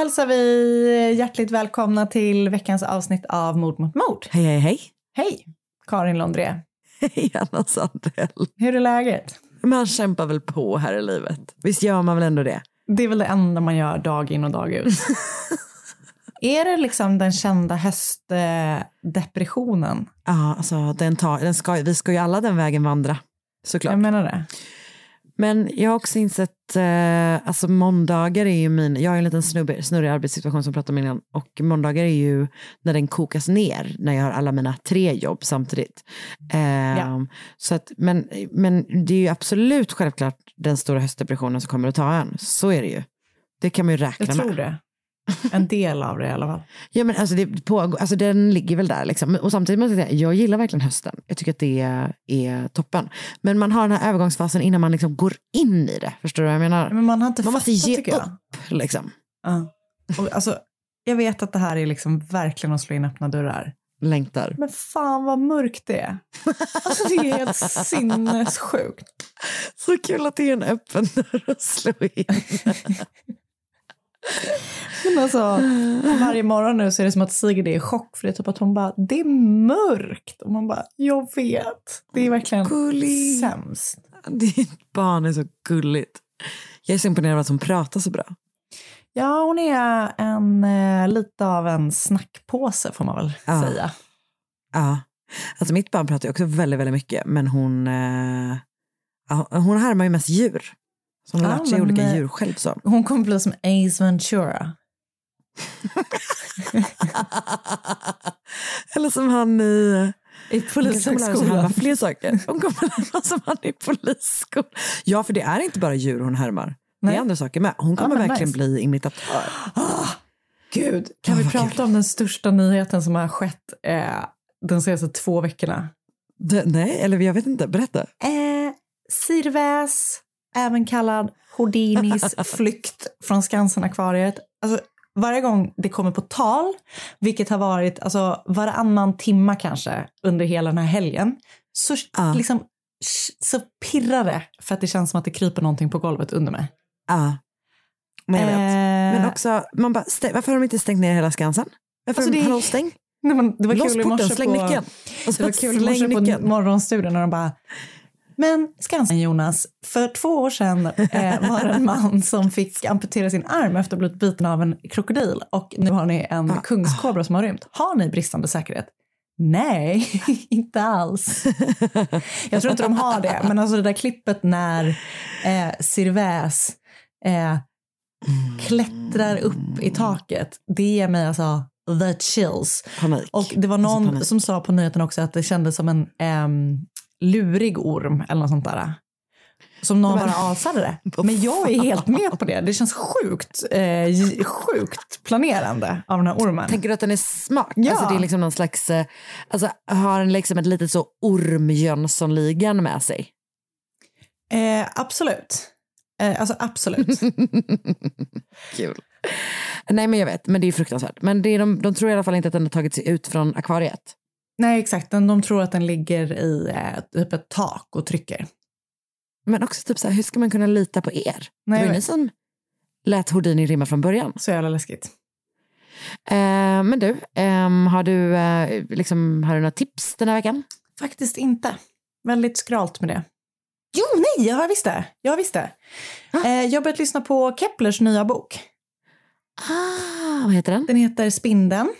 Hälsar vi hjärtligt välkomna till veckans avsnitt av Mord mot mord. Hej, hej, hej. Hej, Karin Londré. Hej, Anna Sandell. Hur är läget? Man kämpar väl på här i livet. Visst gör man väl ändå det? Det är väl det enda man gör dag in och dag ut. är det liksom den kända höstdepressionen? Ja, alltså den tar, den ska, vi ska ju alla den vägen vandra. Såklart. Jag menar det. Men jag har också insett, eh, alltså måndagar är ju min, jag har en liten snubbe, snurrig arbetssituation som pratade om innan och måndagar är ju när den kokas ner när jag har alla mina tre jobb samtidigt. Eh, Ja. så att, men, men det är ju absolut självklart den stora höstdepressionen som kommer att ta en, så är det ju. Det kan man ju räkna Jag med. tror det. En del av det i alla fall. Ja, men alltså, det pågår, alltså den ligger väl där. Liksom. Och samtidigt måste jag säga, jag gillar verkligen hösten. Jag tycker att det är, toppen. Men man har den här övergångsfasen innan man liksom går in i det. Förstår du vad jag menar? Men man har inte man måste fattat ge tycker jag. upp. Liksom. Ja. Och, alltså, jag vet att det här är liksom verkligen att slå in öppna dörrar. Längtar. Men fan vad mörkt det är. Alltså det är helt sinnessjukt. Så kul att det är en öppen dörr att slå in. Men alltså, varje morgon nu så är det som att Sigrid är i chock för det är typ att hon bara, det är mörkt. Och man bara, jag vet. Det är verkligen Gullig. sämst. Ditt barn är så gulligt. Jag är så imponerad av att hon pratar så bra. Ja, hon är en, eh, lite av en snackpåse får man väl Ja. säga. Ja. Alltså mitt barn pratar också väldigt, väldigt mycket. Men hon, eh, hon härmar ju mest djur. Hon har Ja, lärt sig men, olika eh, djur själv. Så. Hon kommer bli som Ace Ventura. Eller som han i... I lära polishögskolan. fler saker. Hon kommer härma som han i polisskolan. Ja, för det är inte bara djur hon härmar. Det Nej. är andra saker med. Hon Ja, kommer men verkligen nice. bli imitatör. Gud, kan Åh, vi prata kul. om den största nyheten som har skett eh, de senaste två veckorna? Det, nej, eller jag vet inte. Berätta. Eh, Sirväs, även kallad Houdinis flykt från Skansen-akvariet. Alltså, varje gång det kommer på tal, vilket har varit alltså, varannan timma kanske under hela den här helgen, så, Ja. liksom, så pirrar det för att det känns som att det kryper någonting på golvet under mig. Ja. Nej, jag vet. Eh, Men också, man bara, varför har de inte stängt ner hela Skansen? Varför Alltså, de, det- hallå, stäng? nej, men det var Lås kul porten, släng på, nyckeln. Och Det var kul i morse på morgonstudion när de bara men Skansen Jonas, för två år sedan eh, var det en man som fick amputera sin arm efter att ha blivit biten av en krokodil och nu har ni en Ah. kungskobra som har rymt. Har ni bristande säkerhet? Nej, inte alls. Jag tror inte de har det, men alltså det där klippet när eh, Sirväs eh, klättrar upp i taket, det ger mig alltså the chills. Panik. Och det var Alltså någon panik. som sa på nyheten också att det kändes som en ehm, lurig orm eller något sånt där. Som någon bara avsade det. Men jag är helt med på det. Det känns sjukt, eh, sjukt planerande av den här ormen. Tänker du att den är smart? Ja. Alltså det är liksom någon slags, eh, alltså har den liksom ett litet så orm-Jönssonligan med sig? Eh, absolut. Eh, alltså absolut. Kul. Nej men jag vet, men det är fruktansvärt. Men det är de, de tror i alla fall inte att den har tagit sig ut från akvariet. Nej exakt, de, de tror att den ligger i eh, typ ett tak och trycker. Men också typ så här, hur ska man kunna lita på er? Nej, det jag var ju ni som lät Houdini rimma från början. Så jävla läskigt. Eh, men du, ehm, har du eh, liksom, har du några tips den här veckan? Faktiskt inte. Väldigt skralt med det. Jo, nej, jag har visst det. Jag har visst det. Eh, jag har börjat lyssna på Keplers nya bok. Ah, vad heter den? Den heter Spindeln.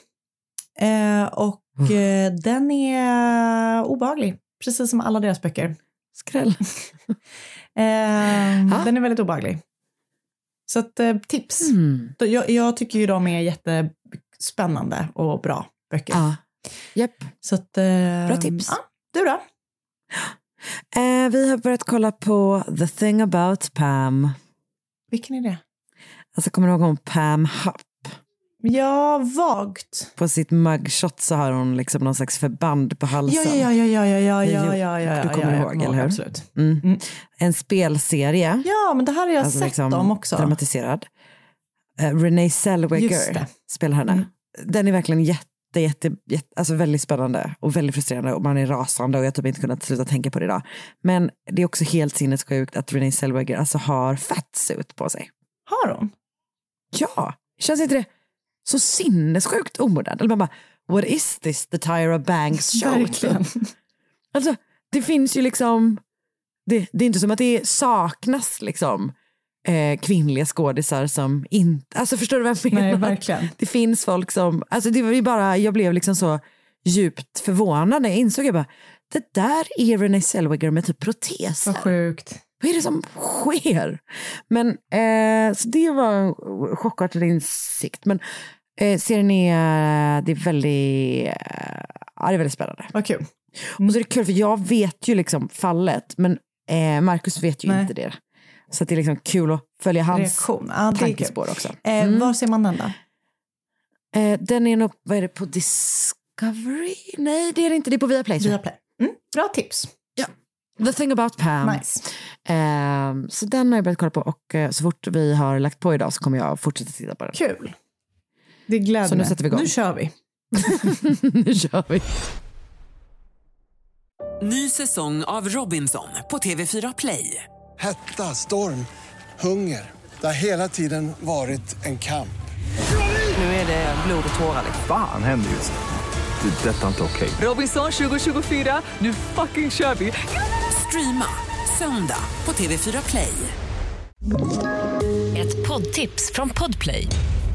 Eh, och eh, den är obehaglig. Precis som alla deras böcker. Skräll. Eh. Den är väldigt obehaglig. Så att, eh, tips. Mm. Jag, jag tycker ju de är jättespännande och bra böcker. Ja. Japp. Så att, eh, Bra tips. Ja, du då? Eh, vi har börjat kolla på The thing about Pam. Vilken är det? Alltså kommer du ihåg om Pam Hupp? Ja, vagt. På sitt mugshot så har hon liksom någon slags förband på halsen. Ja, ja, ja, ja, ja, ja, ja, ja, ja, du ja, kommer ja, ihåg, eller hur? Absolut. Mm. Mm. En spelserie. Ja, men det här har jag alltså sett liksom dem också. Dramatiserad. Uh, Renee Zellweger spelar henne. Mm. Den är verkligen jätte, jätte, jätte, alltså väldigt spännande och väldigt frustrerande och man är rasande och jag har typ inte kunnat sluta tänka på det idag. Men det är också helt sinnessjukt att Renee Zellweger alltså har fatsuit på sig. Har hon? Ja, känns inte det så sinnessjukt omodernt? Eller man bara, what is this, the Tyra Banks show? Verkligen. Alltså, det finns ju liksom, det, det är inte som att det saknas liksom eh, kvinnliga skådisar som inte, alltså förstår du vad jag menar? Nej, verkligen. Det finns folk som, alltså det var ju bara, jag blev liksom så djupt förvånad när jag insåg, jag bara, det där är Renee Zellweger med typ proteser. Vad sjukt. Vad är det som sker? Men eh, så det var en chockartad insikt. Men eh, serien är, det är väldigt, eh, ja, det är väldigt spännande. Vad kul. Och så är det kul för jag vet ju liksom fallet men eh, Marcus vet ju Nej. inte det. Så det är liksom kul att följa hans Reaktion. Ja, tankespår också. Eh, Mm. Var ser man den då? Eh, den är nog, vad är det, på Discovery? Nej det är det inte, det är på Viaplay. Viaplay. Mm, bra tips. The thing about Pam. Nice. Eh, så den har jag börjat kolla på och eh, så fort vi har lagt på idag så kommer jag fortsätta titta på den. Kul. Det gläder Så nu sätter vi igång. Nu kör vi. nu kör vi. Ny säsong av Robinson på TV4 Play. Hetta, storm, hunger. Det har hela tiden varit en kamp. Nu är det blod och tårar. Fan händer just nu. Det. är Detta är inte okej. Robinson 2024, nu fucking kör vi! Streama söndag på TV4 Play. Ett poddtips från Podplay.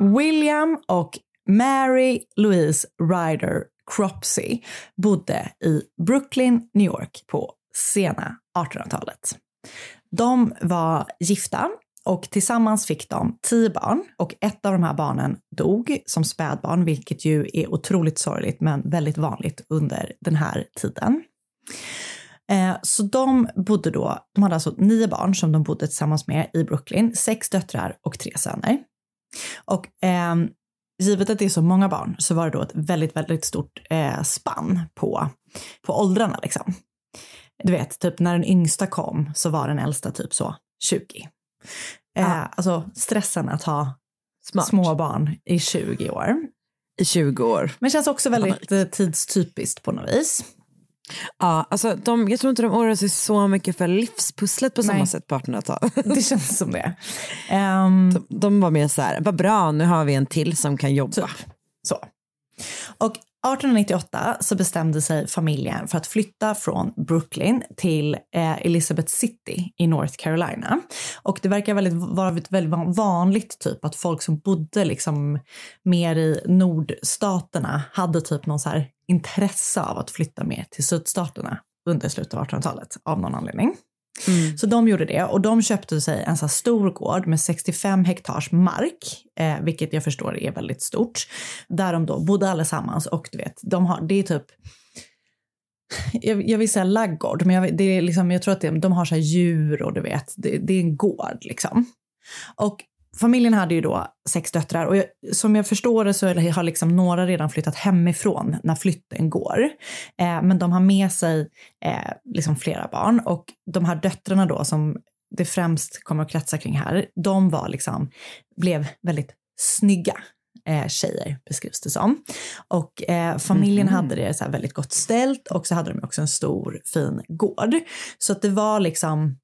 William och Mary Louise Ryder Cropsey bodde i Brooklyn, New York på sena 1800-talet. De var gifta och tillsammans fick de tio barn och ett av de här barnen dog som spädbarn, vilket ju är otroligt sorgligt men väldigt vanligt under den här tiden. Eh, så de bodde då, de hade alltså nio barn som de bodde tillsammans med i Brooklyn, sex döttrar och tre söner. Och ehm, givet att det är så många barn så var det då ett väldigt, väldigt stort eh, spann på, på åldrarna liksom. Du vet, typ när den yngsta kom så var den äldsta typ så 20. Eh, Alltså stressen att ha Smart. små barn i 20 år. I 20 år. Men känns också väldigt eh, tidstypiskt på något vis. Ja, alltså de, jag tror inte de oroar sig så mycket för livspusslet på samma Nej. sätt på 1800-talet. Det känns som det. Ehm, De, de var mer så här, vad bra, nu har vi en till som kan jobba. Typ. Så. Och 1898 så bestämde sig familjen för att flytta från Brooklyn till eh, Elizabeth City i North Carolina. Och det verkar väldigt, vara väldigt vanligt typ att folk som bodde liksom mer i nordstaterna hade typ någon så här intresse av att flytta mer till sydstaterna under slutet av 1800-talet av någon anledning. Mm. Så de gjorde det och de köpte sig en så stor gård med 65 hektars mark, eh, vilket jag förstår är väldigt stort, där de då bodde allesammans och du vet, de har, det är typ jag, jag vill säga laggård, men jag, det är liksom, jag tror att det, de har så djur och du vet, det, det är en gård liksom. Och familjen hade ju då sex döttrar och jag, som jag förstår det så har liksom några redan flyttat hemifrån när flytten går. Eh, men de har med sig eh, liksom flera barn och de här döttrarna då som det främst kommer att kretsa kring här, de var liksom, blev väldigt snygga eh, tjejer beskrivs det som. Och eh, familjen Mhm. hade det så väldigt gott ställt och så hade de också en stor fin gård. Så att det var liksom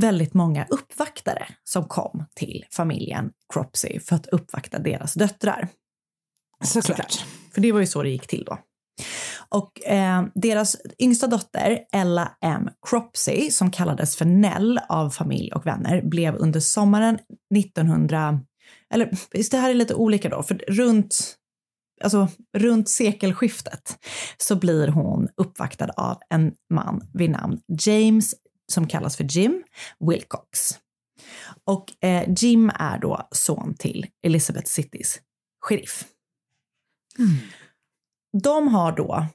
väldigt många uppvaktare som kom till familjen Cropsey för att uppvakta deras döttrar. Såklart. För det var ju så det gick till då. Och eh, deras yngsta dotter, Ella M. Cropsey, som kallades för Nell av familj och vänner, blev under sommaren 1900, eller visst, det här är lite olika då, för runt Alltså runt sekelskiftet så blir hon uppvaktad av en man vid namn James som kallas för Jim Wilcox. Och eh, Jim är då son till Elizabeth Citys sheriff. De har då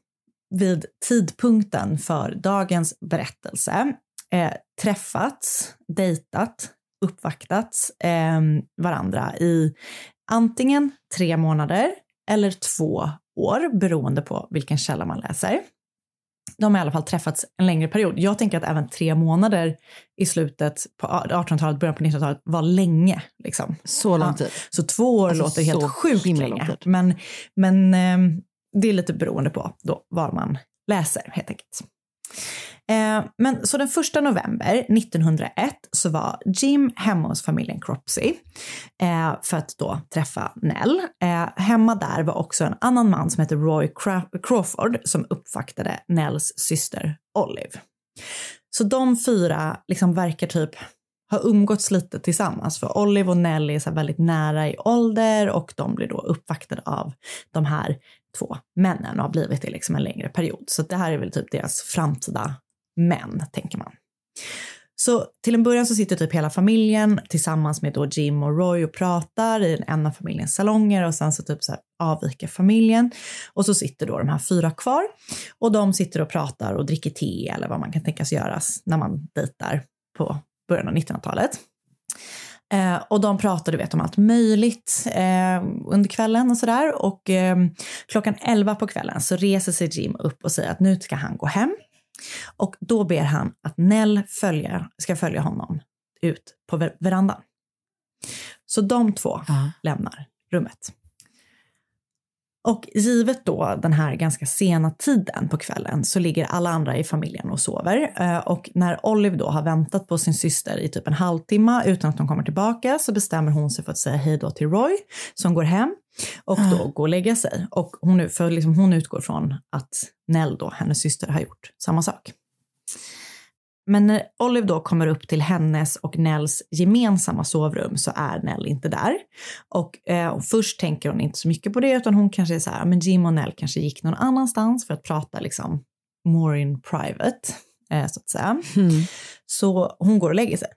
vid tidpunkten för dagens berättelse eh, träffats, dejtat, uppvaktat eh, varandra i antingen tre månader eller två år beroende på vilken källa man läser. De har i alla fall träffats en längre period. Jag tänker att även tre månader i slutet på 1800-talet, början på 1900-talet var länge. Liksom. Så lång Ja. tid. Så två år Alltså, låter helt sjukt länge. Men, men ehm, det är lite beroende på då var man läser helt enkelt. Eh, men så den första november 1901 så var Jim hemma hos familjen Cropsey eh, för att då träffa Nell. Eh, hemma där var också en annan man som hette Roy Crawford som uppvaktade Nells syster Olive. Så de fyra liksom verkar typ ha umgåtts lite tillsammans för Olive och Nell är så här väldigt nära i ålder och de blir då uppvaktade av de här två männen och har blivit det liksom en längre period. Så det här är väl typ deras framtida män, tänker man. Så till en början så sitter typ hela familjen tillsammans med då Jim och Roy och pratar i en av familjens salonger och sen så typ så här avviker familjen och så sitter då de här fyra kvar och de sitter och pratar och dricker te eller vad man kan tänkas göras när man dejtar på början av 1900-talet. Eh, och de pratar du vet, om allt möjligt eh, under kvällen och sådär. Och eh, klockan 11 på kvällen så reser sig Jim upp och säger att nu ska han gå hem. Och då ber han att Nell följa, ska följa honom ut på ver- verandan. Så de två lämnar rummet. Och givet då den här ganska sena tiden på kvällen så ligger alla andra i familjen och sover. Eh, Och när Olive då har väntat på sin syster i typ en halvtimme utan att de kommer tillbaka så bestämmer hon sig för att säga hej då till Roy som går hem och då går och lägga sig. Och hon, för liksom hon utgår från att Nell då, hennes syster, har gjort samma sak. Men när Olive då kommer upp till hennes och Nells gemensamma sovrum så är Nell inte där. Och eh, först tänker hon inte så mycket på det utan hon kanske är så här, men Jim och Nell kanske gick någon annanstans för att prata liksom more in private, eh, så att säga. Så hon går och lägger sig.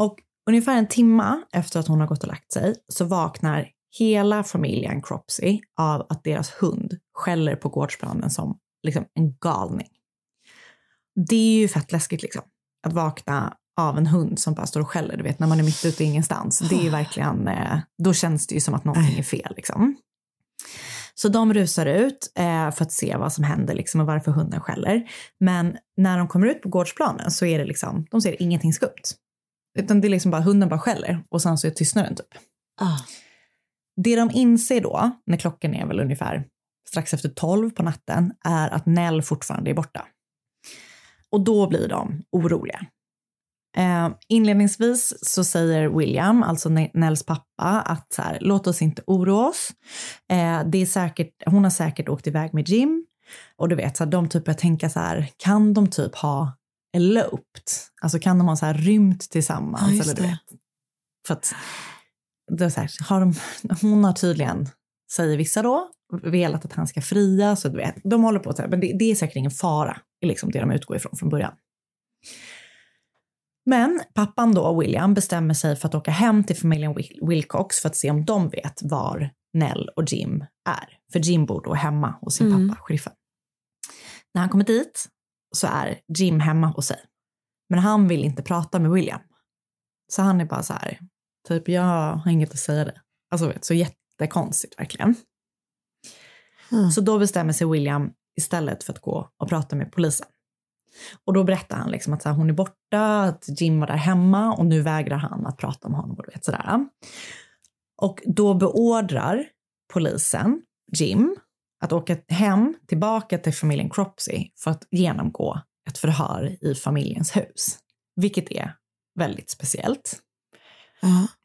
Och ungefär en timma efter att hon har gått och lagt sig så vaknar hela familjen Cropsey av att deras hund skäller på gårdsplanen som liksom en galning. Det är ju fett läskigt liksom. Att vakna av en hund som bara står och skäller, du vet när man är mitt ute i ingenstans. Det är ju verkligen, eh, då känns det ju som att någonting är fel liksom. Så de rusar ut eh, för att se vad som händer liksom, och varför hunden skäller. Men när de kommer ut på gårdsplanen så är det liksom, de ser ingenting skumt. Utan det är liksom bara, hunden bara skäller och sen så är tystnaden typ. Det de inser då, när klockan är väl ungefär strax efter tolv på natten, är att Nell fortfarande är borta. Och då blir de oroliga. Eh, inledningsvis så säger William, alltså Ne- Nels pappa, att så här, låt oss inte oroa oss. Eh, det är säkert, hon har säkert åkt iväg med Jim. Och du vet, så här, de typ börjar tänka så här, kan de typ ha eloped? Alltså kan de ha så här rymt tillsammans? Ja, eller du det. vet. För att det så här, har de, hon har tydligen, säger vissa då, velat att han ska fria. Så vet, de håller på så här, men det, det är säkert ingen fara, är liksom det de utgår ifrån från början. Men pappan då, William, bestämmer sig för att åka hem till familjen Wil- Wilcox för att se om de vet var Nell och Jim är. För Jim bor då hemma hos sin Mm. pappa, sheriffen. När han kommer dit så är Jim hemma hos sig. Men han vill inte prata med William. Så han är bara så här, typ jag har inget att säga det. Alltså vet, så jättekonstigt verkligen. Så då bestämmer sig William istället för att gå och prata med polisen. Och då berättar han liksom att här, hon är borta, att Jim var där hemma och nu vägrar han att prata om honom. Och, du vet, sådär. och då beordrar polisen Jim att åka hem tillbaka till familjen Cropsey för att genomgå ett förhör i familjens hus. Vilket är väldigt speciellt.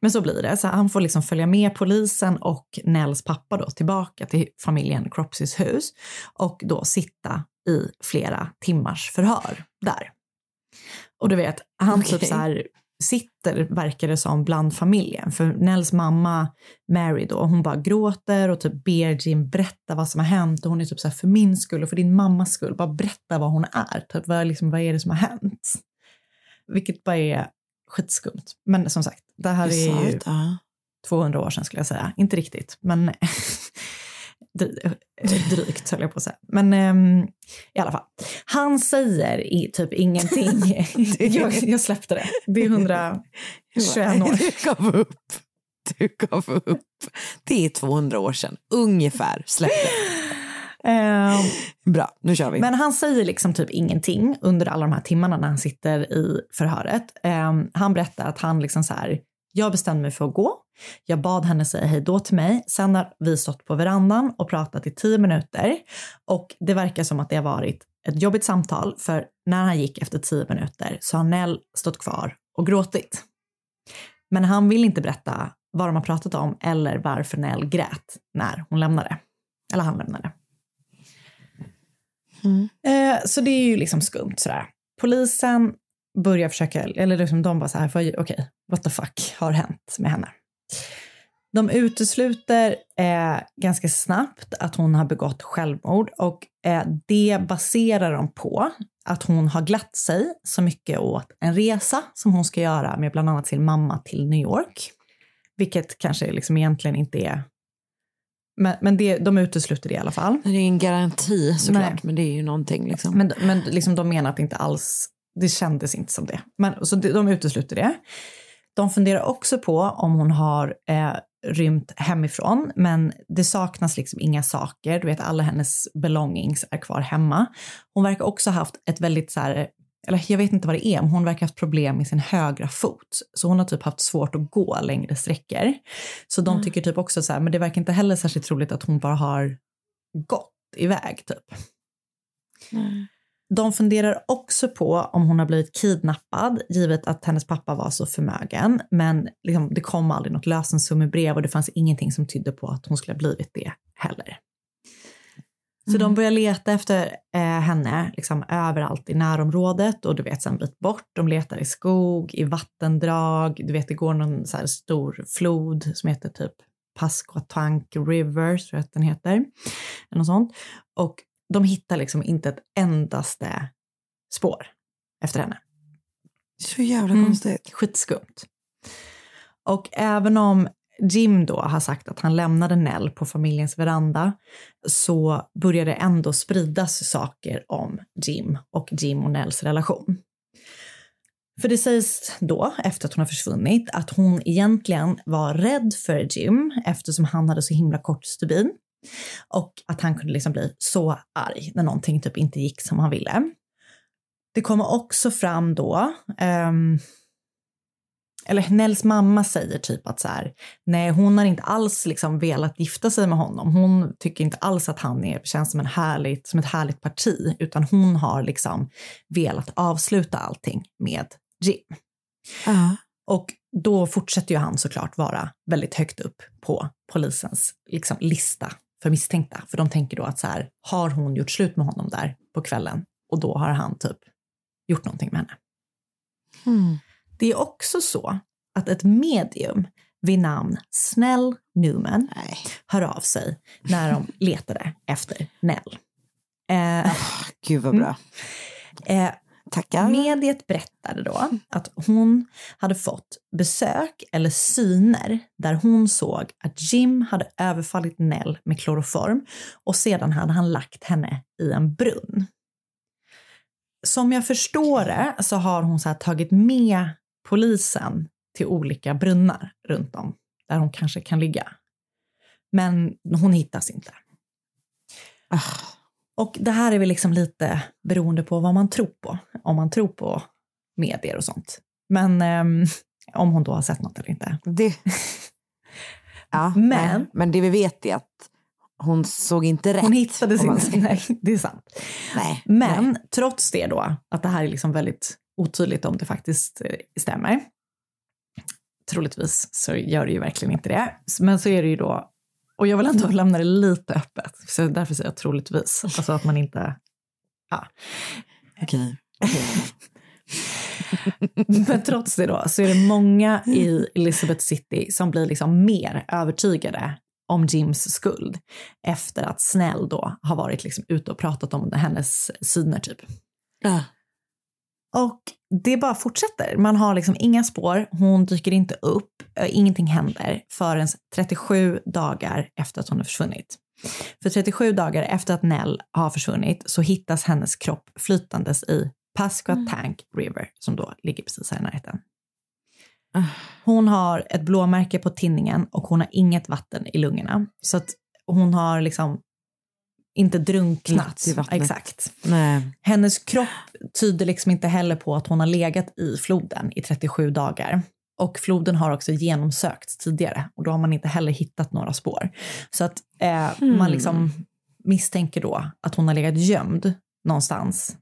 Men så blir det. Så han får liksom följa med polisen och Nells pappa då tillbaka till familjen Cropseys hus och då sitta i flera timmars förhör där. Och du vet, han typ Okej. så här sitter, verkar det som, bland familjen. För Nells mamma Mary då, hon bara gråter och typ ber Jim berätta vad som har hänt och hon är typ så här, för min skull och för din mammas skull, bara berätta vad hon är. Typ, vad, liksom, vad är det som har hänt? Vilket bara är skitskumt. Men som sagt, det här är ju Bisarrt, ja. 200 år sedan skulle jag säga. Inte riktigt, men dry- drygt höll jag på att säga. Men ehm, i alla fall. Han säger i typ ingenting. jag, jag släppte det. Det är 121 år. Du gav upp. Du gav upp. Det är 200 år sedan, ungefär. Släpp det. Ehm, Bra, nu kör vi. Men han säger liksom typ ingenting under alla de här timmarna när han sitter i förhöret. Ehm, han berättar att han liksom så här, jag bestämde mig för att gå. Jag bad henne säga hej då till mig. Sen har vi stått på verandan och pratat i tio minuter. Och det verkar som att det har varit ett jobbigt samtal för när han gick efter tio minuter så har Nell stått kvar och gråtit. Men han vill inte berätta vad de har pratat om eller varför Nell grät när hon lämnade. Eller han lämnade. Mm. Eh, så det är ju liksom skumt sådär. Polisen börjar försöka, eller liksom de bara så här, "Vad- okej, what the fuck har hänt med henne? De utesluter eh, ganska snabbt att hon har begått självmord och eh, det baserar de på att hon har glatt sig så mycket åt en resa som hon ska göra med bland annat sin mamma till New York. Vilket kanske liksom egentligen inte är... Men, men det, de utesluter det i alla fall. Det är en garanti såklart, Nej. men det är ju någonting. Liksom. Men, men liksom de menar att det inte alls, det kändes inte som det. Men, så de, de utesluter det. De funderar också på om hon har eh, rymt hemifrån, men det saknas liksom inga saker. Du vet, alla hennes belongings är kvar hemma. Hon verkar också ha haft ett väldigt så här, eller jag vet inte vad det är, men hon verkar ha haft problem med sin högra fot. Så hon har typ haft svårt att gå längre sträckor. Så de Mm. tycker typ också så här, men det verkar inte heller särskilt troligt att hon bara har gått iväg typ. De funderar också på om hon har blivit kidnappad, givet att hennes pappa var så förmögen. Men liksom, det kom aldrig något lösensummebrev och det fanns ingenting som tydde på att hon skulle ha blivit det heller. Så de börjar leta efter eh, henne liksom, överallt i närområdet och du vet, sen en bit bort. De letar i skog, i vattendrag. Du vet, det går någon så här stor flod som heter typ Pasquatank River, tror jag att den heter. Något sånt. Och de hittar liksom inte ett endaste spår efter henne. Så jävla Mm. konstigt. Skitskumt. Och även om Jim då har sagt att han lämnade Nell på familjens veranda så börjar det ändå spridas saker om Jim och Jim och Nells relation. För det sägs då, efter att hon har försvunnit, att hon egentligen var rädd för Jim eftersom han hade så himla kort stubin. Och att han kunde liksom bli så arg när någonting typ inte gick som han ville. Det kommer också fram då, um, eller Nells mamma säger typ att så här, nej hon har inte alls liksom velat gifta sig med honom. Hon tycker inte alls att han är, känns som, en härligt, som ett härligt parti, utan hon har liksom velat avsluta allting med Jim. Och då fortsätter ju han såklart vara väldigt högt upp på polisens liksom, lista för misstänkta. För de tänker då att så här, har hon gjort slut med honom där på kvällen och då har han typ gjort någonting med henne. Det är också så att ett medium vid namn Snell Newman hör av sig när de letade efter Nell. Eh, Gud vad bra. Eh, Tackar. Mediet berättade då att hon hade fått besök eller syner där hon såg att Jim hade överfallit Nell med kloroform och sedan hade han lagt henne i en brunn. Som jag förstår det så har hon så tagit med polisen till olika brunnar runt om där hon kanske kan ligga. Men hon hittas inte. Och det här är väl liksom lite beroende på vad man tror på. Om man tror på medier och sånt. Men ehm, om hon då har sett något eller inte. Det... Ja, Men- men... men det vi vet är att hon såg inte rätt. Hon hittades om man. Nej, det är sant. Nej. Men trots det då, att det här är liksom väldigt otydligt om det faktiskt eh, stämmer. Troligtvis så gör det ju verkligen inte det. Men så är det ju då, och jag vill ändå lämna det lite öppet, så därför säger jag troligtvis. Alltså att man inte, ja. Okej. Men trots det då så är det många i Elizabeth City som blir liksom mer övertygade om Jims skuld efter att Snäll då har varit liksom ute och pratat om hennes syner typ. Och det bara fortsätter. Man har liksom inga spår, hon dyker inte upp, eh, ingenting händer förrän 37 dagar efter att hon har försvunnit. För 37 dagar efter att Nell har försvunnit så hittas hennes kropp flytandes i Pasqua Tank River som då ligger precis här i närheten. Hon har ett blåmärke på tinningen och hon har inget vatten i lungorna. Så att hon har liksom inte drunknat. Exakt. Nej. Hennes kropp tyder liksom inte heller på att hon har legat i floden i 37 dagar. Och floden har också genomsökts tidigare och då har man inte heller hittat några spår. Så att eh, Hmm. man liksom misstänker då att hon har legat gömd någonstans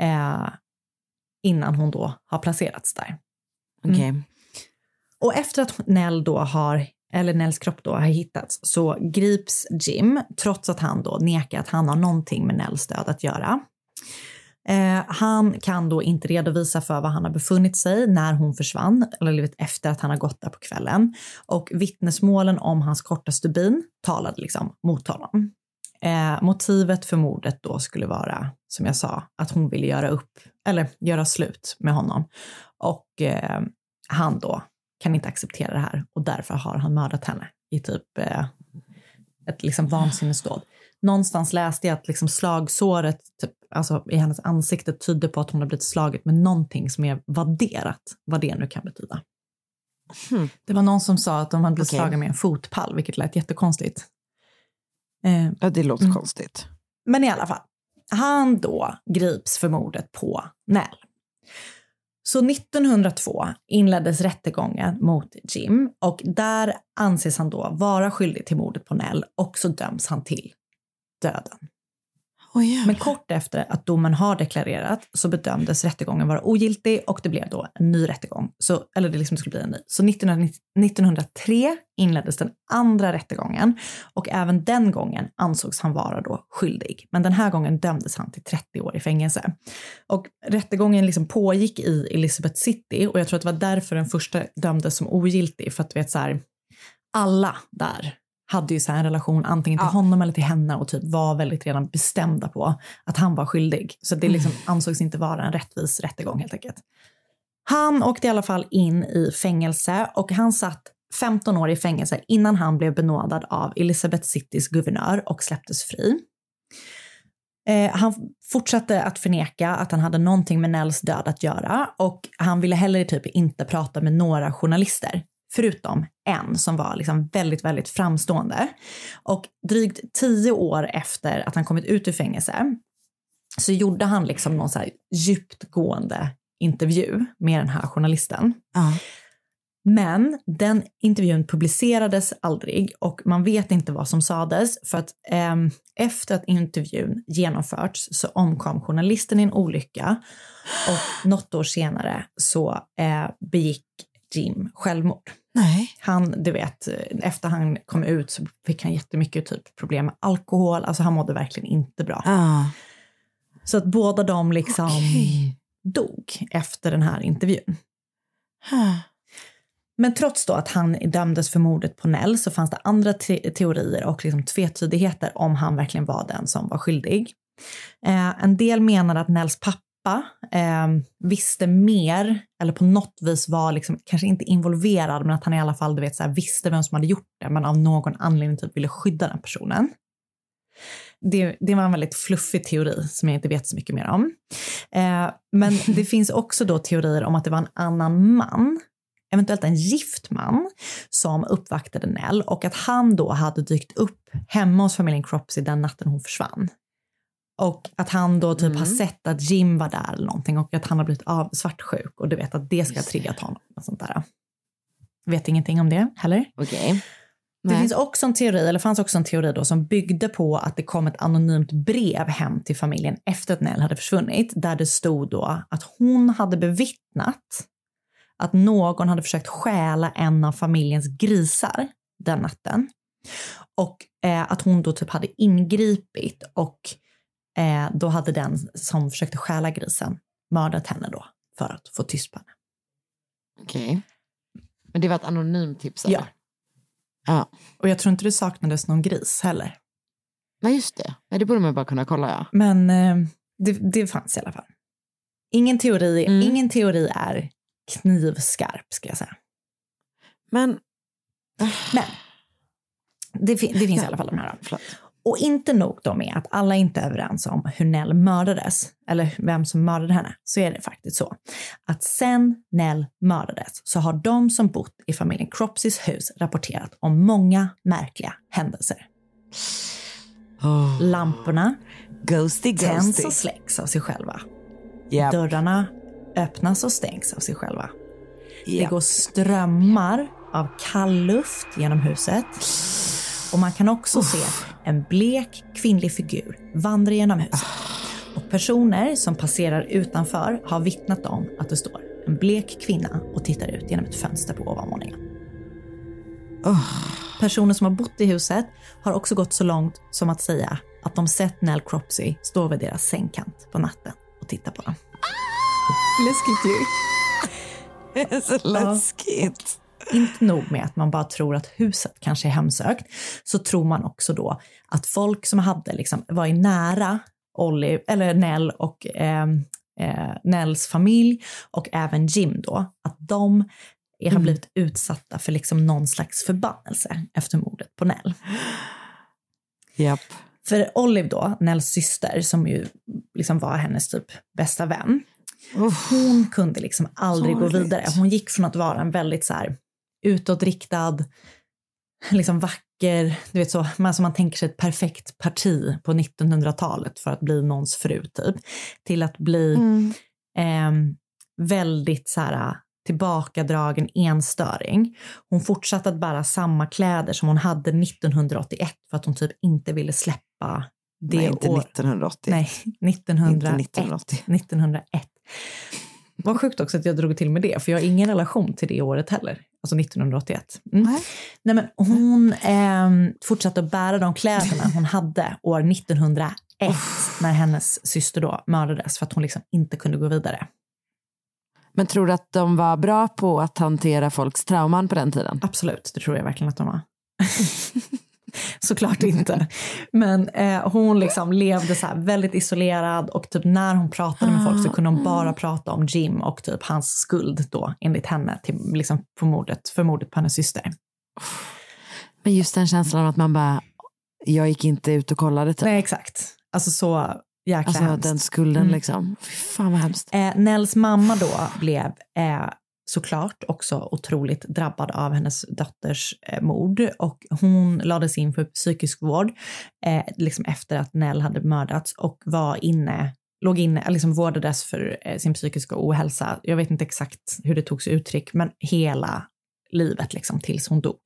eh, innan hon då har placerats där. Mm. Okej. Och efter att Nell då har, eller Nells kropp då har hittats så grips Jim trots att han då nekar att han har någonting med Nells död att göra. Eh, han kan då inte redovisa för var han har befunnit sig när hon försvann, eller livet efter att han har gått där på kvällen. Och vittnesmålen om hans korta stubin talade liksom mot honom. Eh, motivet för mordet då skulle vara, som jag sa, att hon ville göra upp, eller göra slut med honom. Och eh, han då kan inte acceptera det här och därför har han mördat henne i typ eh, ett liksom vansinnesdåd. Någonstans läste jag att liksom slagsåret typ, alltså i hennes ansikte tydde på att hon har blivit slaget med någonting som är vadderat, vad det nu kan betyda. Det var någon som sa att de hade blivit Okej. slagna med en fotpall, vilket lät jättekonstigt. Eh, Ja, det låter Mm. konstigt. men i alla fall, han då grips för mordet på Nell. Så 1902 inleddes rättegången mot Jim och där anses han då vara skyldig till mordet på Nell och så döms han till döden. Men kort efter att domen har deklarerat så bedömdes rättegången vara ogiltig och det blev då en ny rättegång. Så, eller det liksom skulle bli en ny. Så 1990 1903 inleddes den andra rättegången och även den gången ansågs han vara då skyldig. Men den här gången dömdes han till 30 år i fängelse. Och rättegången liksom pågick i Elizabeth City och jag tror att det var därför den första dömdes som ogiltig för att du vet så här, alla där hade ju så en relation antingen till honom eller till henne och typ var väldigt redan bestämda på att han var skyldig. Så det liksom ansågs inte vara en rättvis rättegång helt enkelt. Han åkte i alla fall in i fängelse och han satt 15 år i fängelse innan han blev benådad av Elizabeth Citys guvernör och släpptes fri. Eh, han fortsatte att förneka att han hade någonting med Nells död att göra och han ville heller typ inte prata med några journalister förutom en som var liksom väldigt, väldigt framstående. Och drygt tio år efter att han kommit ut ur fängelse så gjorde han liksom någon så här djuptgående intervju med den här journalisten. Men den intervjun publicerades aldrig och man vet inte vad som sades för att eh, efter att intervjun genomförts så omkom journalisten i en olycka och något år senare så eh, begick Jim självmord. Nej. Han, du vet, efter han kom ut så fick han jättemycket typ problem med alkohol, alltså han mådde verkligen inte bra. Ah. Så att båda de liksom Okej. dog efter den här intervjun. Ah. Men trots då att han dömdes för mordet på Nell så fanns det andra te- teorier och liksom tvetydigheter om han verkligen var den som var skyldig. Eh, en del menar att Nells pappa eh, visste mer, eller på något vis var liksom, kanske inte involverad, men att han i alla fall du vet, så här, visste vem som hade gjort det, men av någon anledning typ ville skydda den personen. Det, det var en väldigt fluffig teori som jag inte vet så mycket mer om. Eh, men det finns också då teorier om att det var en annan man eventuellt en gift man som uppvaktade Nell och att han då hade dykt upp hemma hos familjen Cropsey den natten hon försvann. Och att han då typ har sett att Jim var där eller någonting och att han har blivit av svartsjuk och du vet att det ska ha triggat honom. Och sånt där. Vet ingenting om det heller. Okej. Det Nej. finns också en teori, eller fanns också en teori då som byggde på att det kom ett anonymt brev hem till familjen efter att Nell hade försvunnit där det stod då att hon hade bevittnat att någon hade försökt stjäla en av familjens grisar den natten. Och eh, att hon då typ hade ingripit och eh, då hade den som försökte stjäla grisen mördat henne då för att få tyst på henne. Okej. Men det var ett anonymt tips? Ja. Eller? Ja. Och jag tror inte det saknades någon gris heller. Nej, just det. Nej, det borde man bara kunna kolla, ja. Men eh, det, det fanns i alla fall. Ingen teori, Mm. ingen teori är knivskarp ska jag säga. Men... Men det, fin- det finns i alla fall de här. Och inte nog då med att alla inte är överens om hur Nell mördades, eller vem som mördade henne, så är det faktiskt så att sen Nell mördades så har de som bott i familjen Cropseys hus rapporterat om många märkliga händelser. Lamporna Ghosty, tänds ghosty. och släcks av sig själva. Japp. Dörrarna öppnas och stängs av sig själva. Det Japp. går strömmar av kall luft genom huset. Och man kan också se en blek kvinnlig figur vandra genom huset. Och personer som passerar utanför har vittnat om att det står en blek kvinna och tittar ut genom ett fönster på ovanvåningen. Personer som har bott i huset har också gått så långt som att säga att de sett Nell Cropsey stå vid deras sängkant på natten och titta på dem. Läskigt ju. Det är så läskigt. Inte nog med att man bara tror att huset kanske är hemsökt, så tror man också då att folk som hade liksom, var i nära Olive, eller Nell och eh, eh, Nells familj och även Jim då, att de är, har blivit utsatta för liksom någon slags förbannelse efter mordet på Nell. Japp. För Olive då, Nells syster, som ju liksom var hennes typ bästa vän, hon kunde liksom aldrig gå Sorgligt. vidare. Hon gick från att vara en väldigt så här utåtriktad, liksom vacker, du vet så, man, som man tänker sig ett perfekt parti på 1900-talet för att bli någons fru typ, till att bli ehm, väldigt så här tillbakadragen enstöring. Hon fortsatte att bära samma kläder som hon hade 1981 för att hon typ inte ville släppa det Nej, inte år. 1980. Nej, 1901. Inte 1980. 1901. Vad sjukt också att jag drog till med det, för jag har ingen relation till det året heller. Alltså 1981. Mm. Nej. men hon ehm, fortsatte att bära de kläderna hon hade år 1901 när hennes syster då mördades för att hon liksom inte kunde gå vidare. Men tror du att de var bra på att hantera folks trauman på den tiden? Absolut, det tror jag verkligen att de var. Såklart inte. Men eh, hon liksom levde så väldigt isolerad och typ när hon pratade med folk så kunde hon bara prata om Jim och typ hans skuld då enligt henne till, liksom, på mordet, för mordet på hennes syster. Men just den känslan av att man bara, jag gick inte ut och kollade typ. Nej exakt. Alltså så jäkla Alltså hemskt. den skulden Mm. liksom. Fy fan vad hemskt. Eh, Nells mamma då blev eh, såklart också otroligt drabbad av hennes dotters eh, mord och hon lades in för psykisk vård eh, liksom efter att Nell hade mördats och var inne låg inne, liksom vårdades för eh, sin psykiska ohälsa. Jag vet inte exakt hur det tog sig uttryck, men hela livet liksom, tills hon dog.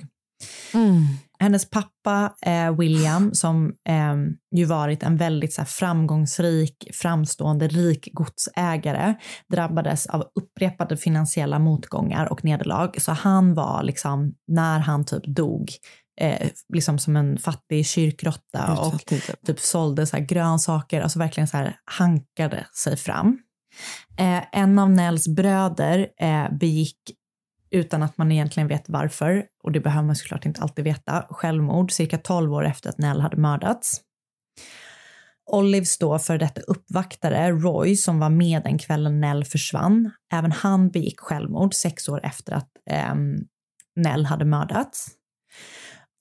Mm. Hennes pappa eh, William, som eh, ju varit en väldigt så här, framgångsrik, framstående, rik godsägare, drabbades av upprepade finansiella motgångar och nederlag. Så han var liksom, när han typ dog, eh, liksom som en fattig kyrkråtta och typ. typ sålde så här grönsaker, alltså verkligen så här hankade sig fram. Eh, en av Nells bröder eh, begick utan att man egentligen vet varför, och det behöver man såklart inte alltid veta, självmord cirka 12 år efter att Nell hade mördats. Olives då för detta uppvaktare, Roy, som var med den kvällen Nell försvann, även han begick självmord sex år efter att ehm, Nell hade mördats.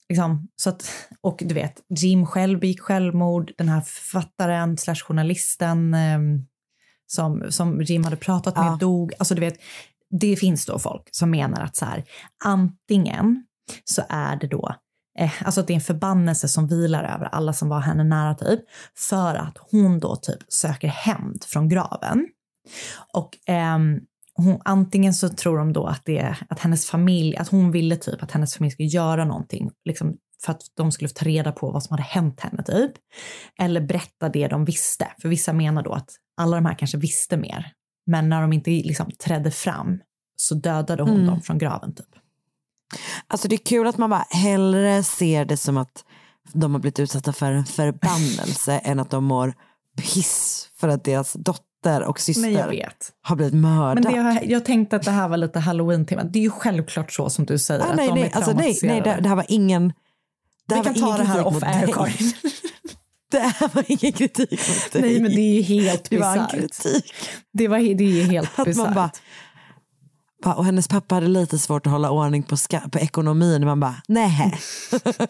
Liksom, så att, och du vet, Jim själv begick självmord, den här författaren slash journalisten ehm, som, som Jim hade pratat med Ja. dog. Alltså du vet, det finns då folk som menar att så här, antingen så är det då eh, alltså att det är en förbannelse som vilar över alla som var henne nära typ, för att hon då typ söker hämnd från graven. Och eh, hon, antingen så tror de då att det är att hennes familj, att hon ville typ att hennes familj skulle göra någonting, liksom för att de skulle få ta reda på vad som hade hänt henne typ. Eller berätta det de visste, för vissa menar då att alla de här kanske visste mer. Men när de inte liksom trädde fram så dödade hon Mm. dem från graven typ. Alltså det är kul att man bara hellre ser det som att de har blivit utsatta för en förbannelse än att de mår piss för att deras dotter och syster har blivit mördad. Men det, jag, jag tänkte att det här var lite halloween-tema. Det är ju självklart så som du säger. ah, att nej, de nej, är alltså, nej, nej, det, det här var ingen... Det Vi här kan var ta det här off air. Karin. Det här var ingen kritik mot dig. Nej, men det är ju helt Det var en bisarrt. kritik. Det, var, det är helt bisarrt. och hennes pappa hade lite svårt att hålla ordning på, på ekonomin. Man bara, nej.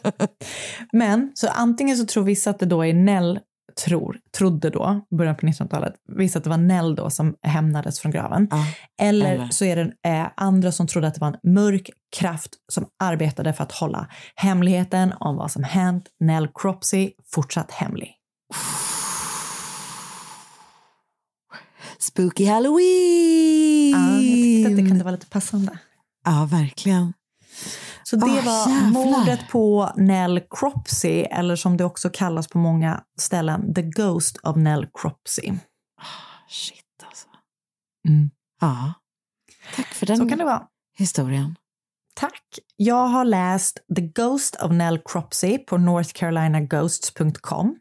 Men så antingen så tror vissa att det då är Nell tror, trodde då, början på 1900-talet, vissa att det var Nell då som hämnades från graven. Ja, Eller, eller- så är det eh, andra som trodde att det var en mörk kraft som arbetade för att hålla hemligheten om vad som hänt Nell Cropsey fortsatt hemlig. Spooky Halloween! Ja, jag tyckte att det kunde vara lite passande. Ja, verkligen. Så det Ah, var jävlar. mordet på Nell Cropsey, eller som det också kallas på många ställen, The Ghost of Nell Cropsey. Shit alltså. Mm. Ja. Tack för den Så kan det vara. historien. Tack. Jag har läst The Ghost of Nell Cropsey på northcarolinaghosts.com.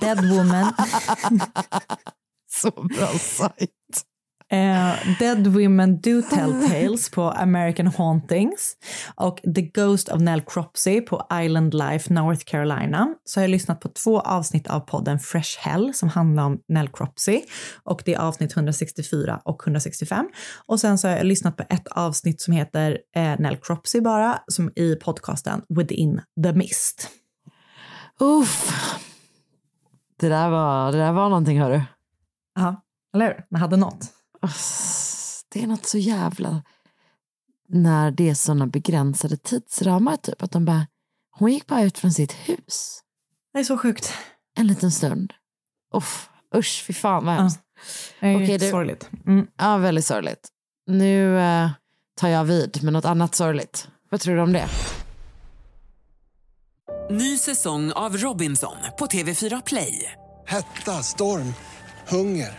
Dead Woman, Så bra sajt. Eh, Dead Women Do Tell Tales på American Hauntings och The Ghost of Nell Cropsey på Island Life North Carolina. Så har jag lyssnat på två avsnitt av podden Fresh Hell som handlar om Nell Cropsey och det är avsnitt 164 och 165. Och sen så har jag lyssnat på ett avsnitt som heter eh, Nell Cropsey bara, som i podcasten Within the Mist. Uff. Det där var, det där var någonting hörru. Ja, eller hur? Man hade något. Det är något så jävla när det är sådana begränsade tidsramar typ att de bara hon gick bara ut från sitt hus Det är så sjukt. en liten stund. Uff, usch fy fan vad Ja. hemskt. Det är Okej, du- sorgligt. Mm. Ja, väldigt sorgligt. Nu eh, tar jag vid med något annat sorgligt. Vad tror du om det? Ny säsong av Robinson på TV4 Play. Hetta, storm, hunger.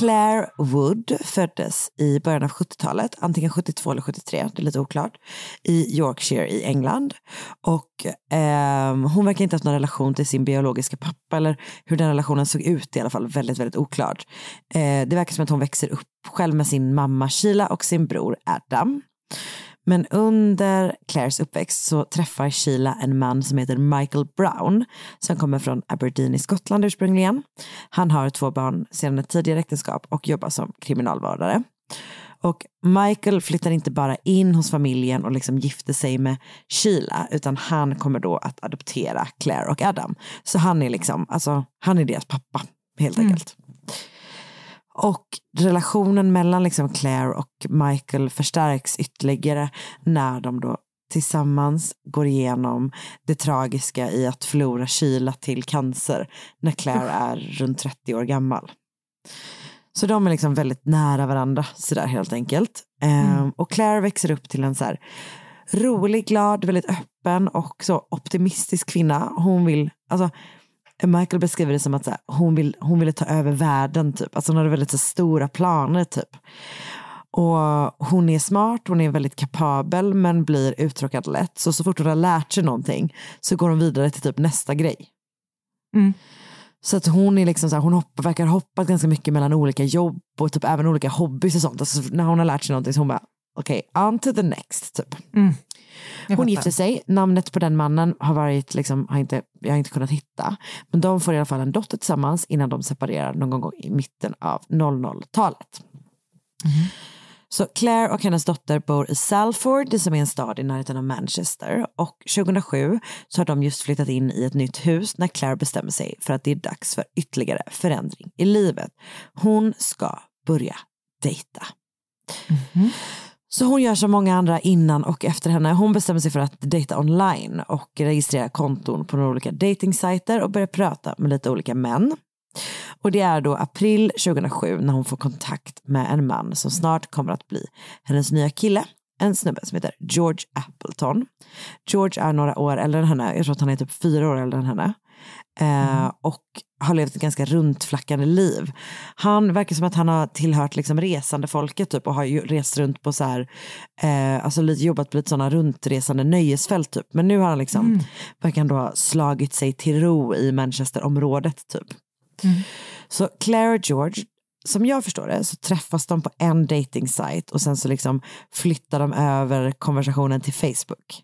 Claire Wood föddes i början av 70-talet, antingen 72 eller 73, det är lite oklart, i Yorkshire i England. Och eh, hon verkar inte ha haft någon relation till sin biologiska pappa eller hur den relationen såg ut i alla fall, väldigt, väldigt oklart. Eh, det verkar som att hon växer upp själv med sin mamma Sheila och sin bror Adam. Men under Claires uppväxt så träffar Sheila en man som heter Michael Brown som kommer från Aberdeen i Skottland ursprungligen. Han har två barn sedan ett tidigare äktenskap och jobbar som kriminalvårdare. Och Michael flyttar inte bara in hos familjen och liksom gifter sig med Sheila utan han kommer då att adoptera Claire och Adam. Så han är liksom, alltså han är deras pappa helt enkelt. Och relationen mellan liksom Claire och Michael förstärks ytterligare när de då tillsammans går igenom det tragiska i att förlora Sheila till cancer när Claire är runt 30 år gammal. Så de är liksom väldigt nära varandra sådär helt enkelt. Ehm, och Claire växer upp till en så här rolig, glad, väldigt öppen och så optimistisk kvinna. Hon vill, alltså Michael beskriver det som att här, hon, vill, hon ville ta över världen typ. Alltså hon hade väldigt så, stora planer typ. Och hon är smart, hon är väldigt kapabel men blir uttråkad lätt. Så så fort hon har lärt sig någonting så går hon vidare till typ nästa grej. Mm. Så att hon är liksom så här, hon hoppar, verkar ha hoppat ganska mycket mellan olika jobb och typ även olika hobbys och sånt. Alltså när hon har lärt sig någonting så hon bara okej, on to the next typ. Mm. Hon gifter sig, namnet på den mannen har varit, liksom, har inte, jag har inte kunnat hitta. Men de får i alla fall en dotter tillsammans innan de separerar någon gång i mitten av 00-talet. Så Claire och hennes dotter bor i Salford, det som är en stad i närheten av Manchester. Och 2007 så har de just flyttat in i ett nytt hus när Claire bestämmer sig för att det är dags för ytterligare förändring i livet. Hon ska börja dejta. Så hon gör som många andra innan och efter henne. Hon bestämmer sig för att dejta online och registrera konton på några olika datingsajter och börja prata med lite olika män. Och det är då april 2007 när hon får kontakt med en man som snart kommer att bli hennes nya kille. En snubbe som heter George Appleton. George är några år äldre än henne. Jag tror att han är typ fyra år äldre än henne. Eh, och har levt ett ganska runtflackande liv. Han verkar som att han har tillhört liksom resande folket typ och har ju rest runt på så här, eh, alltså lite jobbat på lite sådana runtresande nöjesfält typ. Men nu har han liksom, Mm. verkar han då ha slagit sig till ro i Manchesterområdet typ. Så Claire och George, som jag förstår det, så träffas de på en dating-sajt och sen så liksom flyttar de över konversationen till Facebook.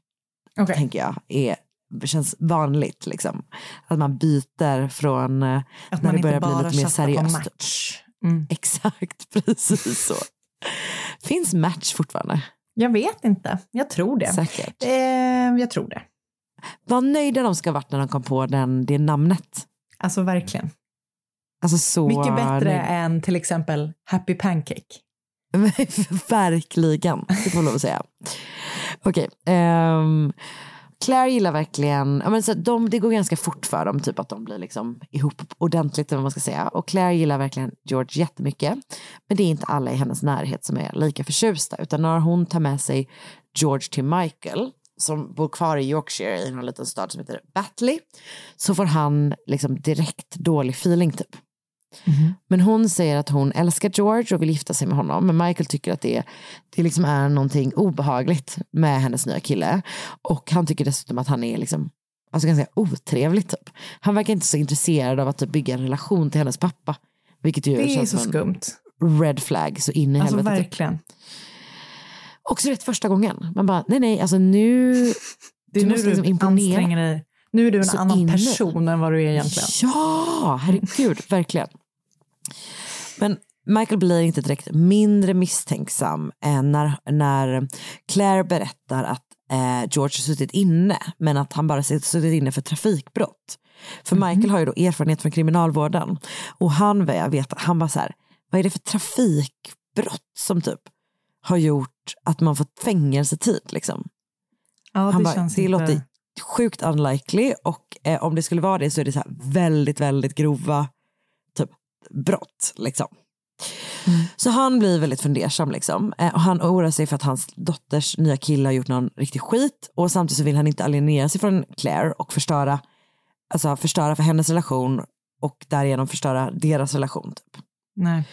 Okej. Tänker jag är, känns vanligt liksom. Att man byter från eh, Att när det börjar bli lite mer seriöst. Match. Mm. Exakt, precis så. Finns Match fortfarande? Jag vet inte. Jag tror det. Säkert. Eh, jag tror det. Vad nöjda de ska ha varit när de kom på den, det namnet. Alltså verkligen. Alltså så Mycket bättre nöjda. än till exempel Happy Pancake. verkligen, det får man lov att säga. Okej, ehm, Claire gillar verkligen, ja, men så de, det går ganska fort för dem, typ att de blir liksom ihop ordentligt, eller vad man ska säga. Och Claire gillar verkligen George jättemycket. Men det är inte alla i hennes närhet som är lika förtjusta, utan när hon tar med sig George till Michael, som bor kvar i Yorkshire i en liten stad som heter Batley, så får han liksom direkt dålig feeling typ. Men hon säger att hon älskar George och vill gifta sig med honom. Men Michael tycker att det, det liksom är någonting obehagligt med hennes nya kille. Och han tycker dessutom att han är liksom, alltså ganska otrevlig typ. Han verkar inte så intresserad av att typ bygga en relation till hennes pappa. Vilket ju Det är känns så som skumt. red flag så in i Alltså helvete. typ. verkligen. Också rätt första gången. Man bara, nej nej, alltså nu, Det är du nu måste liksom du imponera. anstränger dig. Nu är du en Så annan inne. person än vad du är egentligen. Ja, herregud, verkligen. Men Michael blir inte direkt mindre misstänksam än när, när Claire berättar att eh, George har suttit inne men att han bara suttit inne för trafikbrott. För Michael har ju då erfarenhet från kriminalvården och han vet, han bara så här, vad är det för trafikbrott som typ har gjort att man fått fängelsetid liksom? Ja, det han bara, känns det inte... låter sjukt unlikely och eh, om det skulle vara det så är det så väldigt, väldigt grova typ brott liksom. Så han blir väldigt fundersam liksom. Eh, och han oroar sig för att hans dotters nya kille har gjort någon riktig skit och samtidigt så vill han inte alienera sig från Claire och förstöra, alltså förstöra för hennes relation och därigenom förstöra deras relation. Typ. Nej.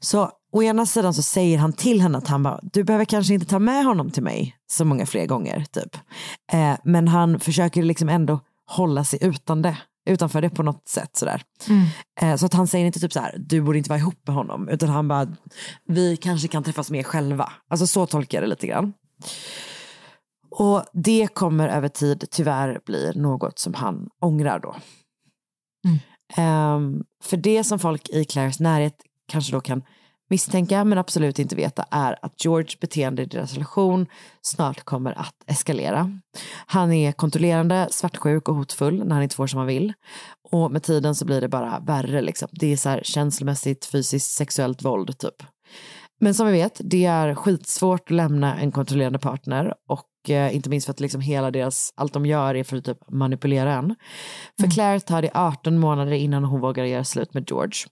Så å ena sidan så säger han till henne att han bara, du behöver kanske inte ta med honom till mig så många fler gånger. typ. Eh, men han försöker liksom ändå hålla sig utan det, utanför det på något sätt. Sådär. Mm. Eh, så att han säger inte typ så här, du borde inte vara ihop med honom, utan han bara, vi kanske kan träffas mer själva. Alltså så tolkar jag det lite grann. Och det kommer över tid tyvärr bli något som han ångrar då. Ehm, för det som folk i Claires närhet kanske då kan misstänka men absolut inte veta är att George beteende i deras relation snart kommer att eskalera. Han är kontrollerande, svartsjuk och hotfull när han inte får som han vill. Och med tiden så blir det bara värre liksom. Det är så här känslomässigt, fysiskt, sexuellt våld typ. Men som vi vet, det är skitsvårt att lämna en kontrollerande partner och eh, inte minst för att liksom hela deras, allt de gör är för att typ manipulera en. För Claire tar det 18 månader innan hon vågar göra slut med George.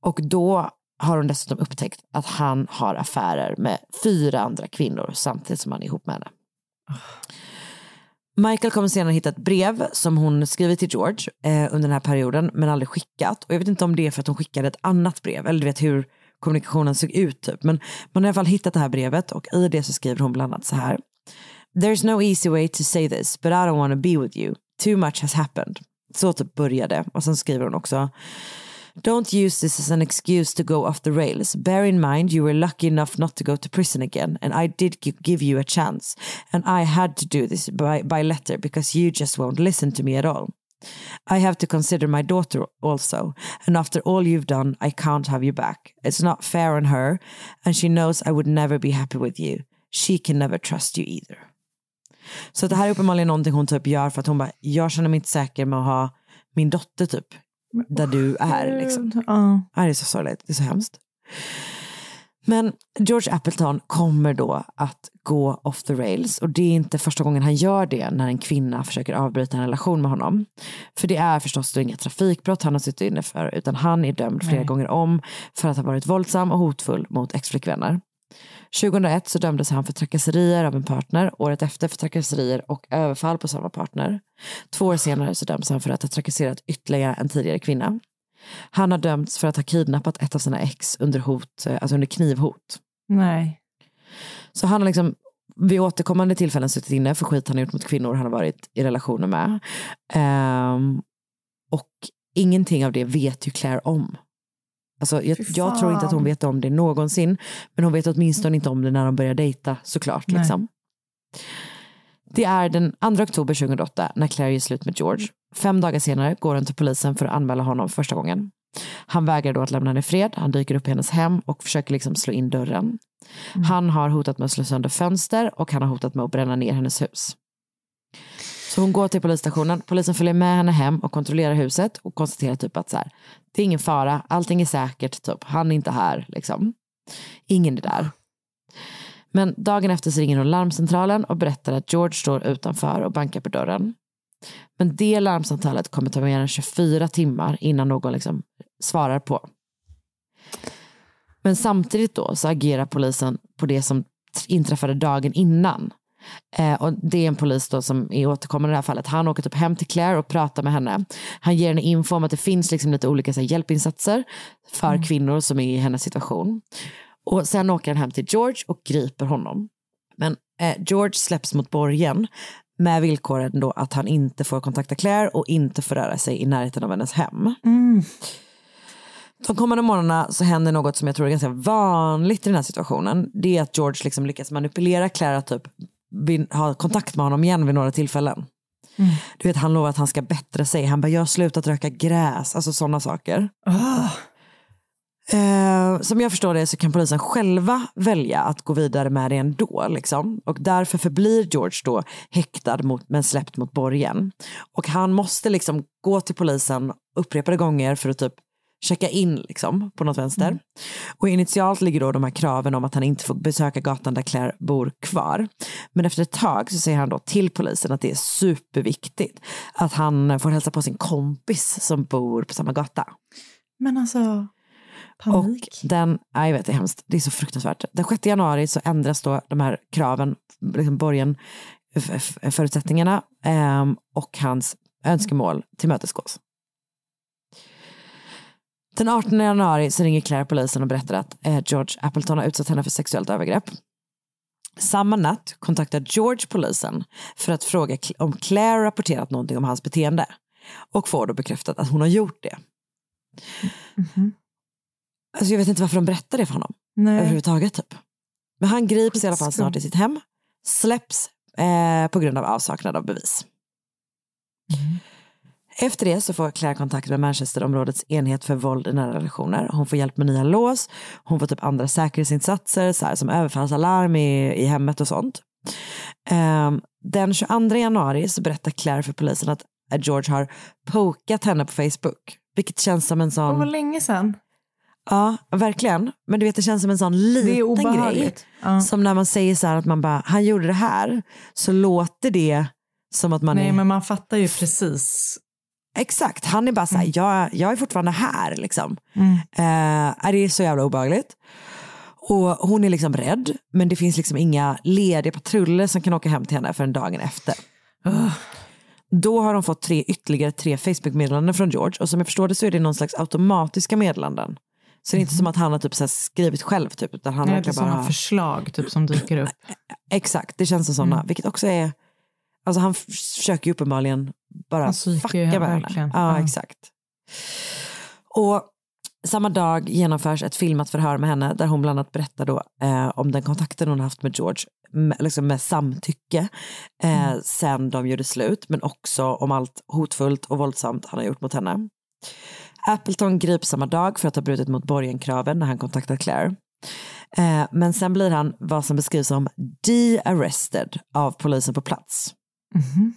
Och då har hon dessutom upptäckt att han har affärer med fyra andra kvinnor samtidigt som han är ihop med henne. Michael kommer senare hitta ett brev som hon skrivit till George eh, under den här perioden men aldrig skickat. Och jag vet inte om det är för att hon skickade ett annat brev eller du vet hur kommunikationen såg ut typ. Men man har i alla fall hittat det här brevet och i det så skriver hon bland annat så här. There's no easy way to say this but I don't want to be with you. Too much has happened. Så typ började och sen skriver hon också Don't use this as an excuse to go off the rails. Bear in mind you were lucky enough not to go to prison again, and I did give you a chance. And I had to do this by, by letter because you just won't listen to me at all. I have to consider my daughter also, and after all you've done, I can't have you back. It's not fair on her, and she knows I would never be happy with you. She can never trust you either. Så det här är uppenbarligen någonting hon typ gör för att hon bara, jag känner mig inte säker med att ha min dotter typ där du är. Liksom. Ja. Det är så sorgligt, det är så hemskt. Men George Appleton kommer då att gå off the rails och det är inte första gången han gör det när en kvinna försöker avbryta en relation med honom. För det är förstås då inga trafikbrott han har suttit inne för utan han är dömd flera Nej. gånger om för att ha varit våldsam och hotfull mot exflickvänner. 2001 så dömdes han för trakasserier av en partner, året efter för trakasserier och överfall på samma partner. Två år senare så döms han för att ha trakasserat ytterligare en tidigare kvinna. Han har dömts för att ha kidnappat ett av sina ex under, hot, eh, alltså under knivhot. Nej. Så han har liksom vid återkommande tillfällen suttit inne för skit han har gjort mot kvinnor han har varit i relationer med. Ehm, och ingenting av det vet ju Claire om. Alltså, jag, jag tror inte att hon vet om det någonsin, men hon vet åtminstone inte om det när de börjar dejta såklart. Liksom. Det är den 2 oktober 2008 när Claire gör slut med George. Fem dagar senare går hon till polisen för att anmäla honom första gången. Han vägrar då att lämna henne i fred. Han dyker upp i hennes hem och försöker liksom slå in dörren. Han har hotat med att slå sönder fönster och han har hotat med att bränna ner hennes hus. Så hon går till polisstationen, polisen följer med henne hem och kontrollerar huset och konstaterar typ att så här, det är ingen fara, allting är säkert, typ. han är inte här. Liksom. Ingen är där. Men dagen efter så ringer hon larmcentralen och berättar att George står utanför och bankar på dörren. Men det larmsamtalet kommer ta mer än 24 timmar innan någon liksom svarar på. Men samtidigt då så agerar polisen på det som inträffade dagen innan. Eh, och det är en polis då som är återkommande i det här fallet. Han åker typ hem till Claire och pratar med henne. Han ger henne info om att det finns liksom lite olika här, hjälpinsatser för kvinnor som är i hennes situation. Och sen åker han hem till George och griper honom. Men eh, George släpps mot borgen med villkoren då att han inte får kontakta Claire och inte får röra sig i närheten av hennes hem. Mm. De kommande månaderna så händer något som jag tror är ganska vanligt i den här situationen. Det är att George liksom lyckas manipulera Claire att typ ha kontakt med honom igen vid några tillfällen. Mm. Du vet, han lovar att han ska bättra sig. Han bara, jag har slutat röka gräs. Alltså sådana saker. Ah. Eh, som jag förstår det så kan polisen själva välja att gå vidare med det ändå. Liksom. Och därför förblir George då häktad mot, men släppt mot borgen. Och han måste liksom gå till polisen upprepade gånger för att typ checka in liksom, på något vänster. Och initialt ligger då de här kraven om att han inte får besöka gatan där Claire bor kvar. Men efter ett tag så säger han då till polisen att det är superviktigt att han får hälsa på sin kompis som bor på samma gata. Men alltså, panik. Och den, ja, jag vet det är hemskt, det är så fruktansvärt. Den 6 januari så ändras då de här kraven, liksom borgen, förutsättningarna ehm, och hans önskemål tillmötesgås. Den 18 januari så ringer Claire polisen och berättar att eh, George Appleton har utsatt henne för sexuellt övergrepp. Samma natt kontaktar George polisen för att fråga om Claire rapporterat någonting om hans beteende och får då bekräftat att hon har gjort det. Alltså jag vet inte varför de berättar det för honom Nej. överhuvudtaget. Typ. Men han grips i alla fall snart i sitt hem, släpps eh, på grund av avsaknad av bevis. Efter det så får Claire kontakt med Manchesterområdets enhet för våld i nära relationer. Hon får hjälp med nya lås, hon får typ andra säkerhetsinsatser så här, som överfallsalarm i, i hemmet och sånt. Ehm, den 22 januari så berättar Claire för polisen att George har pokat henne på Facebook. Vilket känns som en sån... Det var länge sedan. Ja, verkligen. Men du vet, det känns som en sån liten grej. Ja. Som när man säger så här att man bara, han gjorde det här, så låter det som att man Nej, är... men man fattar ju precis. Exakt, han är bara så här, jag, jag är fortfarande här liksom. Mm. Eh, det är så jävla obehagligt. Och hon är liksom rädd, men det finns liksom inga lediga patruller som kan åka hem till henne förrän dagen efter. Då har de fått tre, ytterligare tre Facebook-meddelanden från George och som jag förstår det så är det någon slags automatiska meddelanden. Så det är inte som att han har typ så skrivit själv typ, utan han Nej, det är sådana bara... förslag typ, som dyker upp. Exakt, det känns som sådana, Mm. vilket också är, alltså han försöker ju uppenbarligen bara fucka med henne, henne. verkligen. Ja, Ja. exakt. Och samma dag genomförs ett filmat förhör med henne där hon bland annat berättar då, eh, om den kontakten hon haft med George med, liksom med samtycke eh, Mm. sen de gjorde slut men också om allt hotfullt och våldsamt han har gjort mot henne. Appleton grips samma dag för att ha brutit mot borgenkraven när han kontaktat Claire. Eh, men sen blir han vad som beskrivs som de-arrested av polisen på plats. Mhm.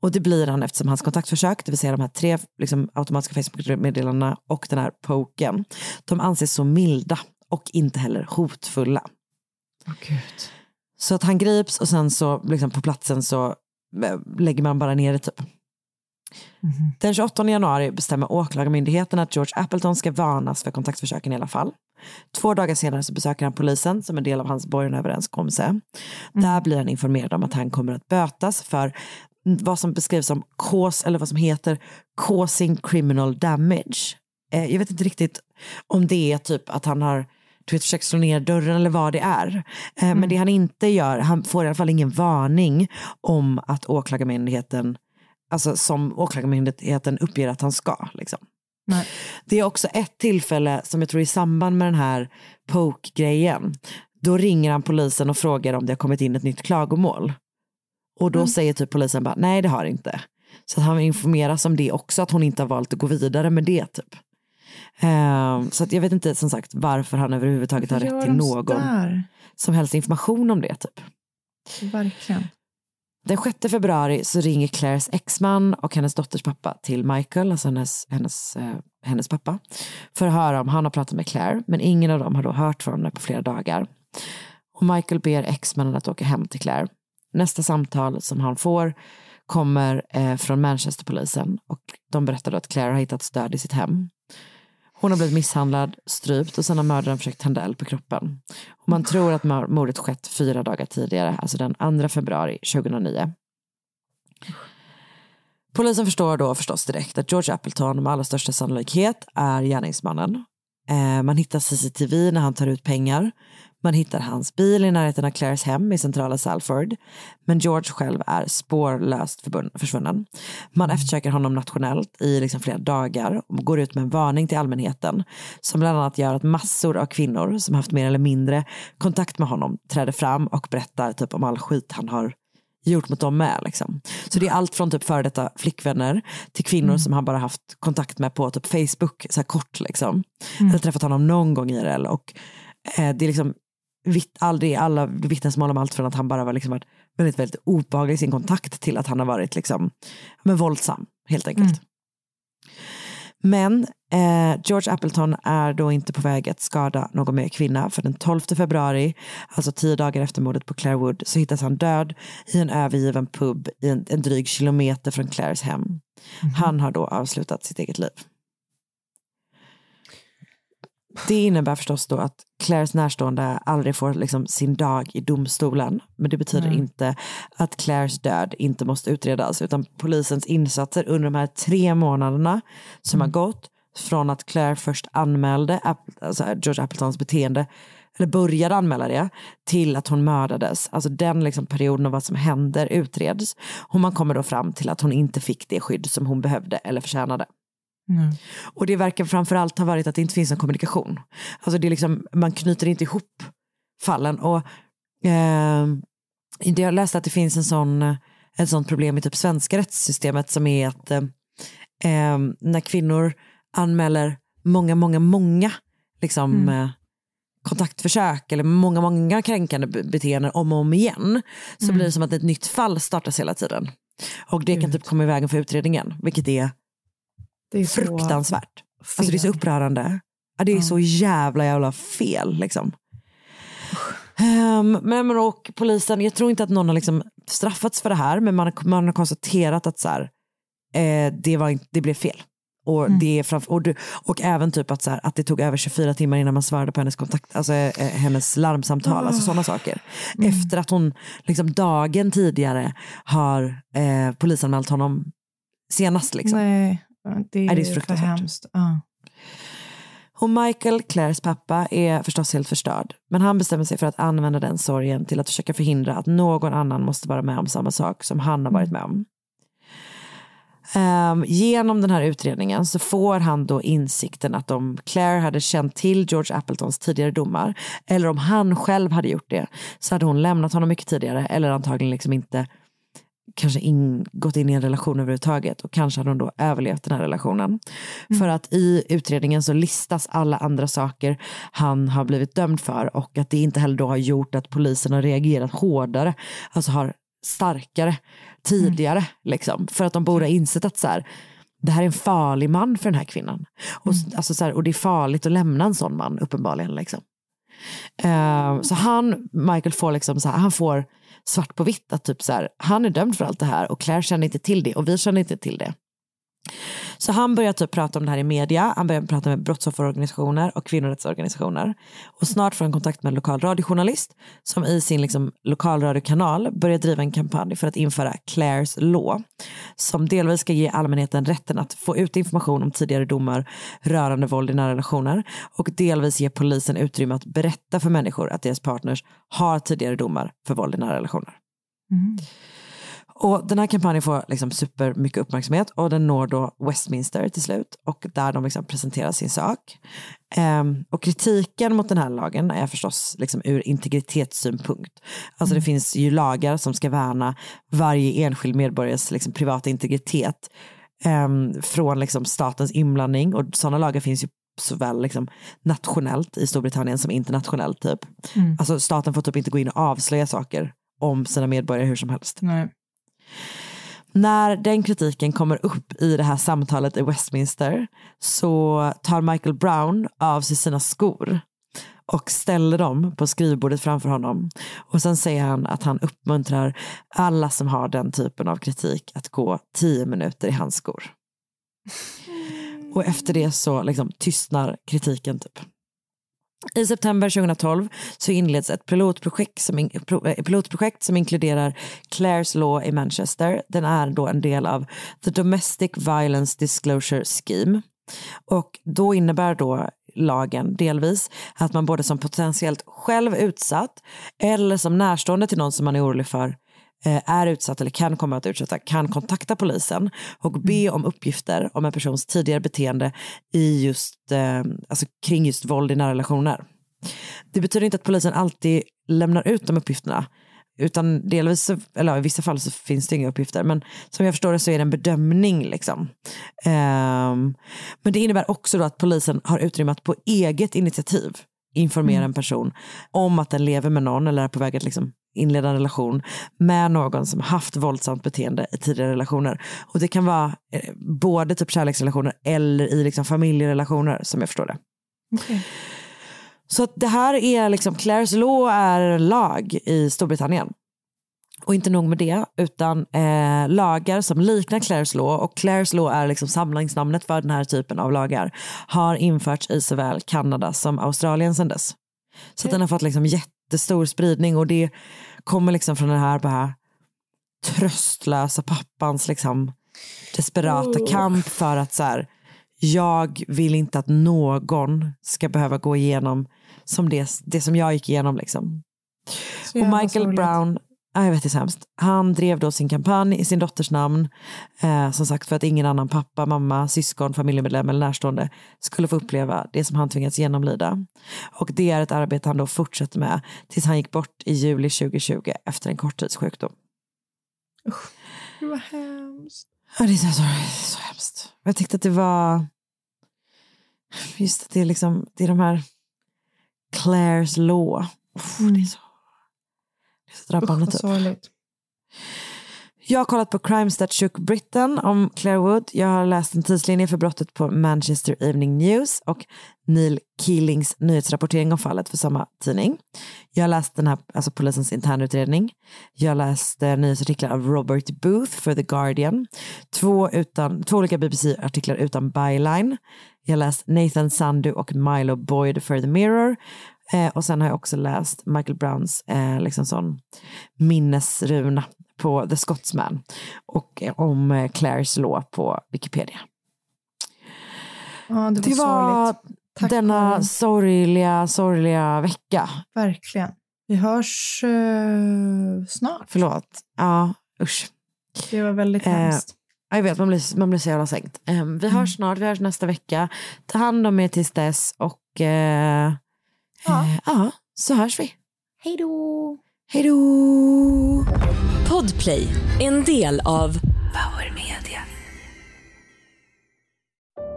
Och det blir han eftersom hans kontaktförsök, det vill säga de här tre liksom, automatiska Facebook-meddelandena och den här poken, de anses så milda och inte heller hotfulla. Åh, Gud. Så att han grips och sen så liksom på platsen så eh, lägger man bara ner det typ. Mhm. Den 28 januari bestämmer åklagarmyndigheten att George Appleton ska varnas för kontaktförsöken i alla fall. Två dagar senare så besöker han polisen som en del av hans borgenöverenskommelse. Där blir han informerad om att han kommer att bötas för vad som beskrivs som cause, eller vad som heter causing criminal damage. Eh, jag vet inte riktigt om det är typ att han har du vet, försökt slå ner dörren eller vad det är. Eh, Men det han inte gör, han får i alla fall ingen varning om att åklagarmyndigheten alltså som åklagarmyndigheten uppger att han ska. Liksom. Nej. Det är också ett tillfälle som jag tror i samband med den här poke-grejen. Då ringer han polisen och frågar om det har kommit in ett nytt klagomål. Och då säger typ polisen bara nej det har det inte. Så att han informeras om det också, att hon inte har valt att gå vidare med det typ. Ehm, så att jag vet inte som sagt varför han överhuvudtaget har rätt till någon sådär? som helst information om det typ. Verkligen. Den 6 februari så ringer Claires exman och hennes dotters pappa till Michael, alltså hennes, hennes, eh, hennes pappa, för att höra om han har pratat med Claire, men ingen av dem har då hört från henne på flera dagar. Och Michael ber exmannen att åka hem till Claire. Nästa samtal som han får kommer eh, från Manchesterpolisen och de berättar då att Claire har hittat stöd i sitt hem. Hon har blivit misshandlad, strypt och sen har mördaren försökt tända eld på kroppen. Och man tror att mordet skett fyra dagar tidigare, alltså den 2 februari 2009. Polisen förstår då förstås direkt att George Appleton med allra största sannolikhet är gärningsmannen. Eh, man hittar CCTV när han tar ut pengar. Man hittar hans bil i närheten av Claires hem i centrala Salford. Men George själv är spårlöst försvunnen. Man eftersöker honom nationellt i liksom flera dagar och går ut med en varning till allmänheten som bland annat gör att massor av kvinnor som haft mer eller mindre kontakt med honom träder fram och berättar typ om all skit han har gjort mot dem med. Liksom. Så det är allt från typ före detta flickvänner till kvinnor som han bara haft kontakt med på typ Facebook, så här kort liksom. Eller träffat honom någon gång IRL och eh, det är liksom vitt, aldrig alla vittnesmål om allt från att han bara var liksom varit väldigt, väldigt obehaglig i sin kontakt till att han har varit liksom, men våldsam helt enkelt. Men eh, George Appleton är då inte på väg att skada någon mer kvinna för den 12 februari, alltså tio dagar efter mordet på Claire Wood, så hittas han död i en övergiven pub i en, en dryg kilometer från Claires hem. Han har då avslutat sitt eget liv. Det innebär förstås då att Claires närstående aldrig får liksom sin dag i domstolen. Men det betyder Mm. inte att Claires död inte måste utredas. Utan polisens insatser under de här tre månaderna som har gått från att Claire först anmälde alltså George Appletons beteende, eller började anmäla det, till att hon mördades. Alltså den liksom perioden av vad som händer utreds. Och man kommer då fram till att hon inte fick det skydd som hon behövde eller förtjänade. Och det verkar framförallt ha varit att det inte finns någon kommunikation. Alltså det är liksom, man knyter inte ihop fallen. Och, eh, jag läste att det finns en sån, ett sånt problem i typ svenska rättssystemet som är att eh, när kvinnor anmäler många, många, många liksom, Mm. eh, kontaktförsök eller många, många kränkande be- beteenden om och om igen så Mm. blir det som att ett nytt fall startas hela tiden. Och det kan typ komma i vägen för utredningen, vilket är, Det är så fruktansvärt. Alltså det är så upprörande. Ja, det är så jävla jävla fel liksom. Ehm, men men och polisen, jag tror inte att någon har liksom straffats för det här men man, har- man har konstaterat att så här, eh, det, var, det blev fel. Och, det är framför, och, du, och även typ att, så här, att det tog över 24 timmar innan man svarade på hennes, kontakt, alltså, eh, hennes larmsamtal, alltså sådana saker. Efter att hon liksom, dagen tidigare har eh, polisanmält honom senast. Liksom. Nej, det är, det är så för fruktansvärt. hemskt. Ja. Och Michael, Claires pappa, är förstås helt förstörd. Men han bestämmer sig för att använda den sorgen till att försöka förhindra att någon annan måste vara med om samma sak som han har varit med om. Ehm, genom den här utredningen så får han då insikten att om Claire hade känt till George Appletons tidigare domar eller om han själv hade gjort det så hade hon lämnat honom mycket tidigare eller antagligen liksom inte kanske in, gått in i en relation överhuvudtaget och kanske hade hon då överlevt den här relationen. För att i utredningen så listas alla andra saker han har blivit dömd för och att det inte heller då har gjort att polisen har reagerat hårdare, alltså har starkare tidigare liksom. För att de borde ha insett att så här, det här är en farlig man för den här kvinnan. Och, alltså, så här, och det är farligt att lämna en sån man uppenbarligen. Liksom. Eh, så han, Michael får liksom så här, han får svart på vitt att typ så här, han är dömd för allt det här och Claire känner inte till det och vi känner inte till det. Så han börjar typ prata om det här i media, han börjar prata med brottsofferorganisationer och kvinnorättsorganisationer. Och snart får han kontakt med en lokal radiojournalist som i sin liksom, lokalradiokanal börjar driva en kampanj för att införa Claires law. Som delvis ska ge allmänheten rätten att få ut information om tidigare domar rörande våld i nära relationer och delvis ge polisen utrymme att berätta för människor att deras partners har tidigare domar för våld i nära relationer. Mm. Och den här kampanjen får liksom supermycket uppmärksamhet och den når då Westminster till slut och där de liksom presenterar sin sak. Ehm, och kritiken mot den här lagen är förstås liksom ur integritetssynpunkt. Alltså det finns ju lagar som ska värna varje enskild medborgares liksom privata integritet ehm, från liksom statens inblandning och sådana lagar finns ju såväl liksom nationellt i Storbritannien som internationellt. Typ. Mm. Alltså staten får typ inte gå in och avslöja saker om sina medborgare hur som helst. Nej. När den kritiken kommer upp i det här samtalet i Westminster så tar Michael Brown av sig sina skor och ställer dem på skrivbordet framför honom. Och sen säger han att han uppmuntrar alla som har den typen av kritik att gå tio minuter i hans skor. Och efter det så liksom tystnar kritiken typ. I september 2012 så inleds ett pilotprojekt som, in, eh, pilotprojekt som inkluderar Claire's Law i Manchester. Den är då en del av The Domestic Violence Disclosure Scheme. Och då innebär då lagen delvis att man både som potentiellt själv utsatt eller som närstående till någon som man är orolig för är utsatt eller kan komma att utsätta kan kontakta polisen och be om uppgifter om en persons tidigare beteende i just, eh, alltså kring just våld i nära relationer. Det betyder inte att polisen alltid lämnar ut de uppgifterna utan delvis, eller i vissa fall så finns det inga uppgifter men som jag förstår det så är det en bedömning liksom. Ehm, men det innebär också då att polisen har utrymme att på eget initiativ informera en person om att den lever med någon eller är på väg att liksom inleda en relation med någon som haft våldsamt beteende i tidigare relationer. Och det kan vara eh, både typ kärleksrelationer eller i liksom familjerelationer som jag förstår det. Så att det här är liksom, Claire's Law är lag i Storbritannien. Och inte nog med det, utan eh, lagar som liknar Claire's Law och Claire's Law är liksom samlingsnamnet för den här typen av lagar har införts i såväl Kanada som Australien sedan dess. Så att den har fått liksom jättestor spridning och det kommer liksom från den här bara tröstlösa pappans liksom desperata Oh. kamp för att så här, jag vill inte att någon ska behöva gå igenom som det, det som jag gick igenom. Liksom. Så Och Michael. Brown, ja, jag vet det är hemskt. Han drev då sin kampanj i sin dotters namn. Eh, som sagt för att ingen annan pappa, mamma, syskon, familjemedlem eller närstående skulle få uppleva det som han tvingats genomlida. Och det är ett arbete han då fortsätter med tills han gick bort i juli 2020 efter en korttidssjukdom. Det var hemskt. Ja, det är så, så, så hemskt. Jag tyckte att det var... Just att det är liksom, det är de här Claire's law. Uff, Det är så, vad typ. sorgligt. Jag har kollat på Crimes That Shook Britain om Claire Wood. Jag har läst en tidslinje för brottet på Manchester Evening News och Neil Keelings nyhetsrapportering om fallet för samma tidning. Jag har läst den här, alltså polisens internutredning. Jag har läst eh, nyhetsartiklar av Robert Booth för The Guardian. Två, utan, två olika BBC-artiklar utan byline. Jag har läst Nathan Sandu och Milo Boyd för The Mirror. Eh, och sen har jag också läst Michael Browns eh, liksom sån minnesruna på The Scotsman och eh, om eh, Claire's Law på Wikipedia. Ja, det var, Det var. Tack, denna Karin. sorgliga, sorgliga vecka. Verkligen. Vi hörs eh, snart. Förlåt. Ja, usch. Det var väldigt Eh, hemskt. Ja, Jag vet, man blir, man blir så jävla sänkt. Eh, vi hörs snart, vi hörs nästa vecka. Ta hand om er tills dess och eh, Ja. eh, ja, så hörs vi. Hej då! Hej då! Podplay, en del av Power Media.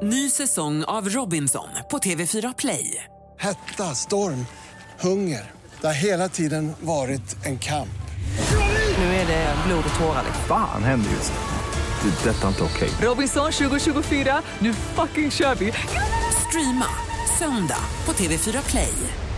Ny säsong av Robinson på TV4 Play. Hetta, storm, hunger. Det har hela tiden varit en kamp. Nu är det blod och tårar. Fan händer just nu. Det. är Detta är inte okej. Robinson 2024, nu fucking kör vi! Streama söndag på TV4 Play.